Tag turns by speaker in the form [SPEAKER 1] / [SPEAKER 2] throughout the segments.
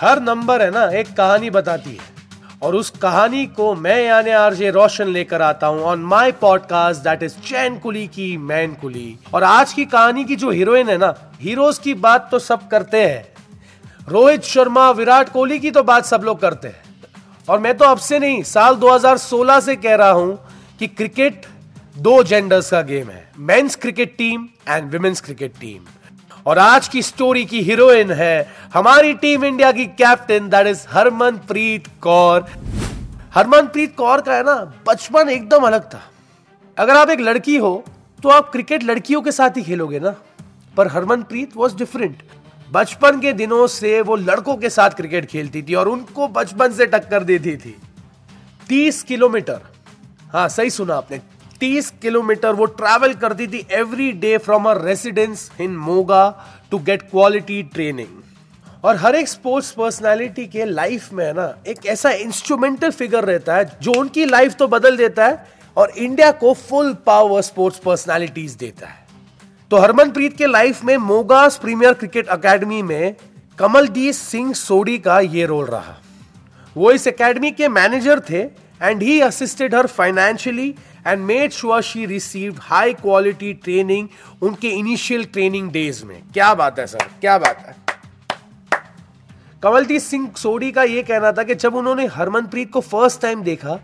[SPEAKER 1] हर number है ना, एक कहानी बताती है। और उस कहानी को मैं यानी आरजे रोशन लेकर आता हूँ on my podcast that is Chain Kulii Ki Main Kulii. और आज की कहानी की जो हीरोइन है ना, हीरोज की बात तो सब करते हैं। रोहित शर्मा, विराट कोहली की तो बात सब लोग करते हैं। और मैं तो अब से नहीं, साल 2016 से कह रहा हूँ कि क्रिकेट दो जेंडर्स का गेम है। Men's cricket team and women's cricket team और आज की स्टोरी की हीरोइन है हमारी टीम इंडिया की captain that is Harmanpreet Kaur Harmanpreet Kaur का है ना, बचपन एकदम अलग था। अगर आप एक लड़की हो तो आप क्रिकेट लड़कियों के साथ ही खेलोगे ना। पर हरमनप्रीत वॉज़ डिफरेंट बचपन के दिनों से वो लड़कों के साथ क्रिकेट खेलती थी और उनको बचपन से टक्कर देती थी। तीस किलोमीटर। हाँ सही सुना आपने। तीस किलोमीटर वो ट्रैवल करती थी every day from her residence in Moga to get quality training और हर एक स्पोर्ट्स पर्सनालिटी के लाइफ में है ना, एक ऐसा इंस्ट्रूमेंटल फिगर रहता है जो उनकी लाइफ तो बदल देता है और इंडिया को फुल पावर स्पोर्ट्स पर्सनालिटीज देता है। तो हरमनप्रीत के लाइफ में मोगास प्रीमियर क्रिकेट एकेडमी में कमलदीप सिंह सोडी का ये रोल रहा। वो इस एकेडमी के मैनेजर थे and he assisted her financially and made sure she received high quality training उनके इनिशियल ट्रेनिंग डेज़ में क्या बात है सर क्या बात है कमलदीप सिंह सोडी का यह कहना था कि जब उन्होंने हरमनप्रीत को फ़र्स्ट टाइम देखा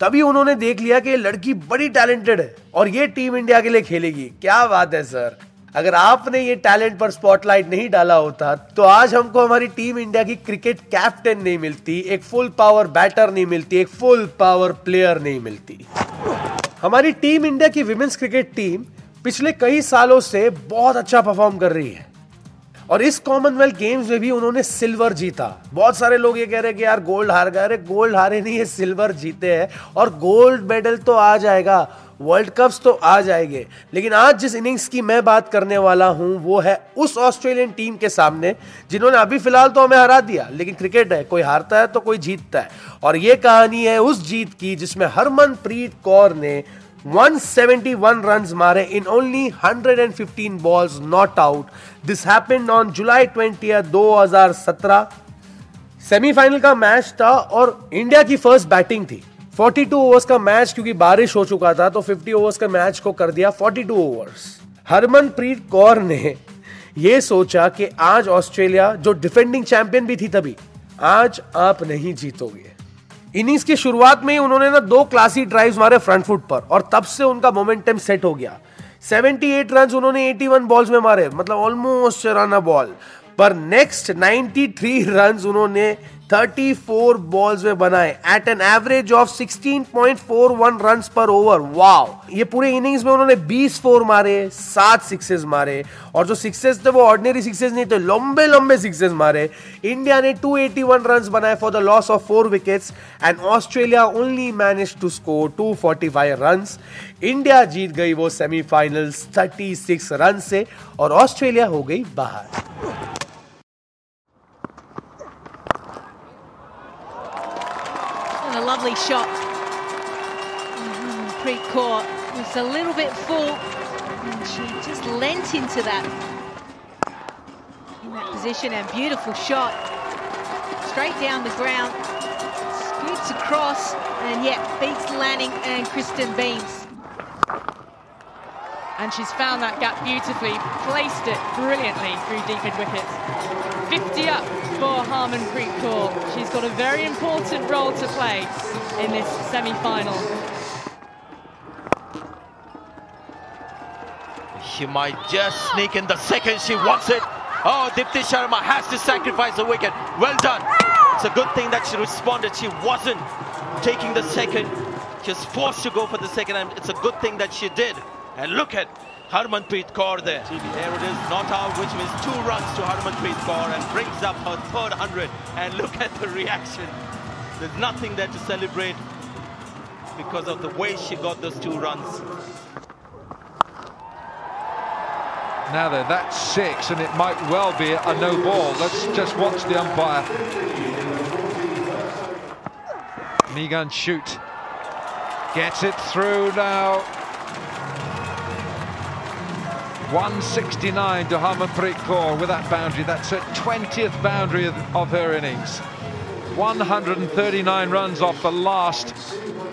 [SPEAKER 1] तभी उन्होंने देख लिया कि लड़की बड़ी टैलेंटेड है और ये टीम इंडिया के लिए खेलेगी क्या बात है सर अगर आपने ये टैलेंट पर स्पॉटलाइट नहीं डाला होता तो आज हमको हमारी टीम इंडिया की क्रिकेट कैप्टन नहीं मिलती एक फुल पावर बैटर नहीं मिलती एक फुल पावर प्लेयर नहीं मिलती हमारी टीम इंडिया की विमेंस क्रिकेट टीम पिछले कई सालों से बहुत अच्छा परफॉर्म कर रही है। और इस कॉमनवेल्थ गेम्स में भी उन्होंने सिल्वर जीता। बहुत सारे लोग ये कह रहे हैं कि यार गोल्ड हार गए। अरे गोल्ड हारे नहीं है सिल्वर जीते हैं। और गोल्ड मेडल तो आ जाएगा। वर्ल्ड कप्स तो आ जाएँगे लेकिन आज जिस इनिंग्स की मैं बात करने वाला हूँ, वो है उस ऑस्ट्रेलियन टीम के सामने, जिन्होंने अभी फ़िलहाल तो हमें हरा दिया, लेकिन क्रिकेट है, कोई हारता है तो कोई जीतता है और ये कहानी है उस जीत की जिसमें हरमनप्रीत कौर ने 171 runs मारे in only 115 balls, not out. This happened on July 20th 2017. Semifinal का मैच था और इंडिया की फ़र्स्ट बैटिंग थी 42 ओवर्स का मैच क्योंकि बारिश हो चुका था तो 50 ओवर्स का मैच को कर दिया 42 ओवर्स हरमनप्रीत कौर ने यह सोचा कि आज ऑस्ट्रेलिया, जो डिफेंडिंग चैंपियन भी थी तभी, आज आप नहीं जीतोगे। इनिंग्स की शुरुआत में ही उन्होंने ना दो क्लासी ड्राइव्स मारे फ्रंट फुट पर, और तब से उनका मोमेंटम सेट हो गया। 78 रन उन्होंने 81 बॉल्स में मारे मतलब ऑलमोस्ट रन बॉल पर नेक्स्ट 93 रन उन्होंने 34 बॉल्स में बनाए at an average of 16.41 runs पर ओवर वाव ये पूरे इनिंग्स में उन्होंने 20 फोर मारे, सात सिक्सेस मारे, और जो सिक्सेस थे वो ऑर्डिनरी सिक्सेस नहीं थे, लंबे लंबे सिक्सेस मारे। इंडिया ने 281 रन्स बनाए for the loss of four wickets and Australia only manage to score 245 runs India जीत गई वो सेमीफाइनल्स 36 रन से, और ऑस्ट्रेलिया हो गई बाहर।
[SPEAKER 2] A lovely shot. Mm-hmm. Preet Kaur was a little bit full and she just lent into that in that position and beautiful shot straight down the ground scoots across and yeah beats Lanning and Kristen Beams
[SPEAKER 3] and she's found that gap beautifully, placed it brilliantly through deep mid wickets. 50 up for Harmanpreet Kaur. She's got a very important role to play in this semi-final.
[SPEAKER 4] She might just sneak in the second she wants it. Oh, Dipti Sharma has to sacrifice the wicket. Well done. It's a good thing that she responded. She wasn't taking the second. She was forced to go for the second and it's a good thing that she did. And look at Harmanpreet Kaur there. There it is, not out, which means two runs to Harmanpreet Kaur and brings up her third 100. And look at the reaction. There's nothing there to celebrate because of the way she got those two runs.
[SPEAKER 5] Now then, that's six, and it might well be a no ball. Let's just watch the umpire. Megan shoot. Gets it through now. 169 to Harmanpreet Kaur with that boundary. That's her 20th boundary of, her innings. 139 runs off the last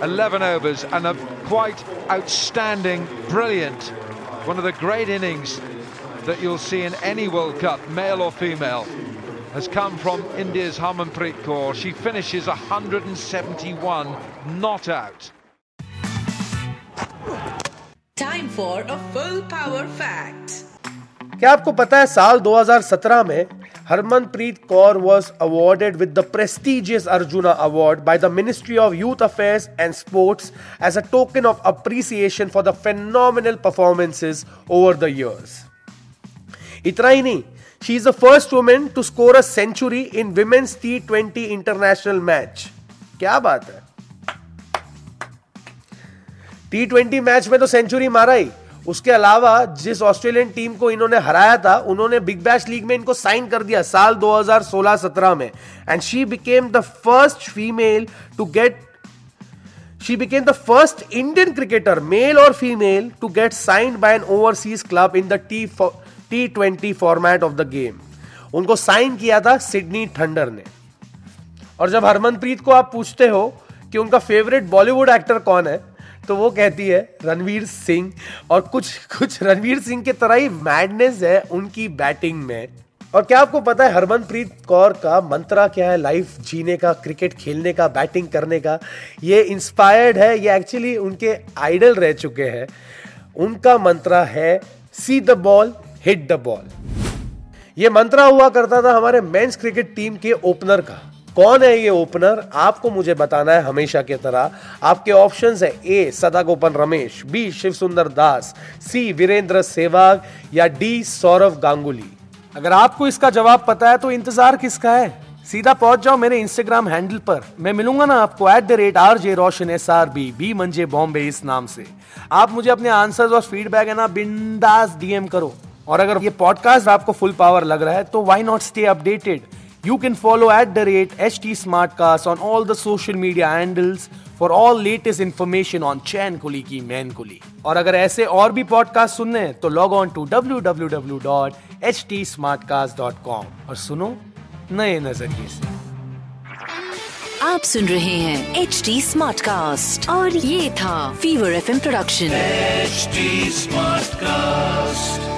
[SPEAKER 5] 11 overs and a quite outstanding, brilliant, one of the great innings that you'll see in any World Cup, male or female, has come from India's Harmanpreet Kaur. She finishes 171 not out.
[SPEAKER 6] Time for a full power fact
[SPEAKER 1] क्या आपको पता है साल 2017 में Harmanpreet Kaur was awarded with the prestigious Arjuna award by the ministry of youth affairs and sports as a token of appreciation for the phenomenal performances over the years इतना ही नहीं she is the first women to score a century in women's T twenty international match क्या बात है? T twenty match में तो century मारा ही। उसके अलावा जिस ऑस्ट्रेलियन टीम को इन्होंने हराया था, उन्होंने बिग बैश लीग में इनको साइन कर दिया साल 2016-17 में। And she became the first female to get she became the first Indian cricketer male और female to get signed by an overseas club in the T T twenty format of the game उनको sign किया था Sydney thunder ने। और जब हरमनप्रीत को आप पूछते हो कि उनका फेवरेट बॉलीवुड एक्टर कौन है तो वो कहती है, रणवीर सिंह। और कुछ कुछ रणवीर सिंह के तरह ही मैडनेस है उनकी बैटिंग में। और क्या आपको पता है, हरमनप्रीत कौर का मंत्रा क्या है लाइफ जीने का क्रिकेट खेलने का बैटिंग करने का? ये इंस्पायर्ड है, ये एक्चुअली उनके आइडल रह चुके हैं। उनका मंत्रा है see the ball hit the ball ये मंत्रा हुआ करता था हमारे मेंस क्रिकेट टीम के ओपनर का। कौन है ये ओपनर? आपको मुझे बताना है हमेशा की तरह। आपके ऑप्शंस है ए सदा गोपन रमेश, बी शिव सुंदर दास, सी, वीरेंद्र सेवाग, या डी सौरभ गांगुली। अगर आपको इसका जवाब पता है तो इंतज़ार किसका है? सीधा पहुँच जाओ मेरे इंस्टाग्राम हैंडल पर। मैं मिलूँगा ना आपको at the rate R J Roshan S R B B मंजे बॉम्बे इस नाम से। आप मुझे अपने आंसर्स और फीडबैक है ना बिंदास डीएम करो। और अगर ये पॉडकास्ट आपको फुल पावर लग रहा है तो why not stay updated you can follow at the rate H T Smartcast on all the social media handles for all latest information on Chain Kulii Ki Main Kulii और अगर ऐसे और भी podcast सुनने हैं तो log on to W W W dot H T Smartcast dot com और सुनो नए नज़रिए से।
[SPEAKER 7] आप सुन रहे हैं एच टी स्मार्ट कास्ट और ये था fever F M production
[SPEAKER 8] H Smartcast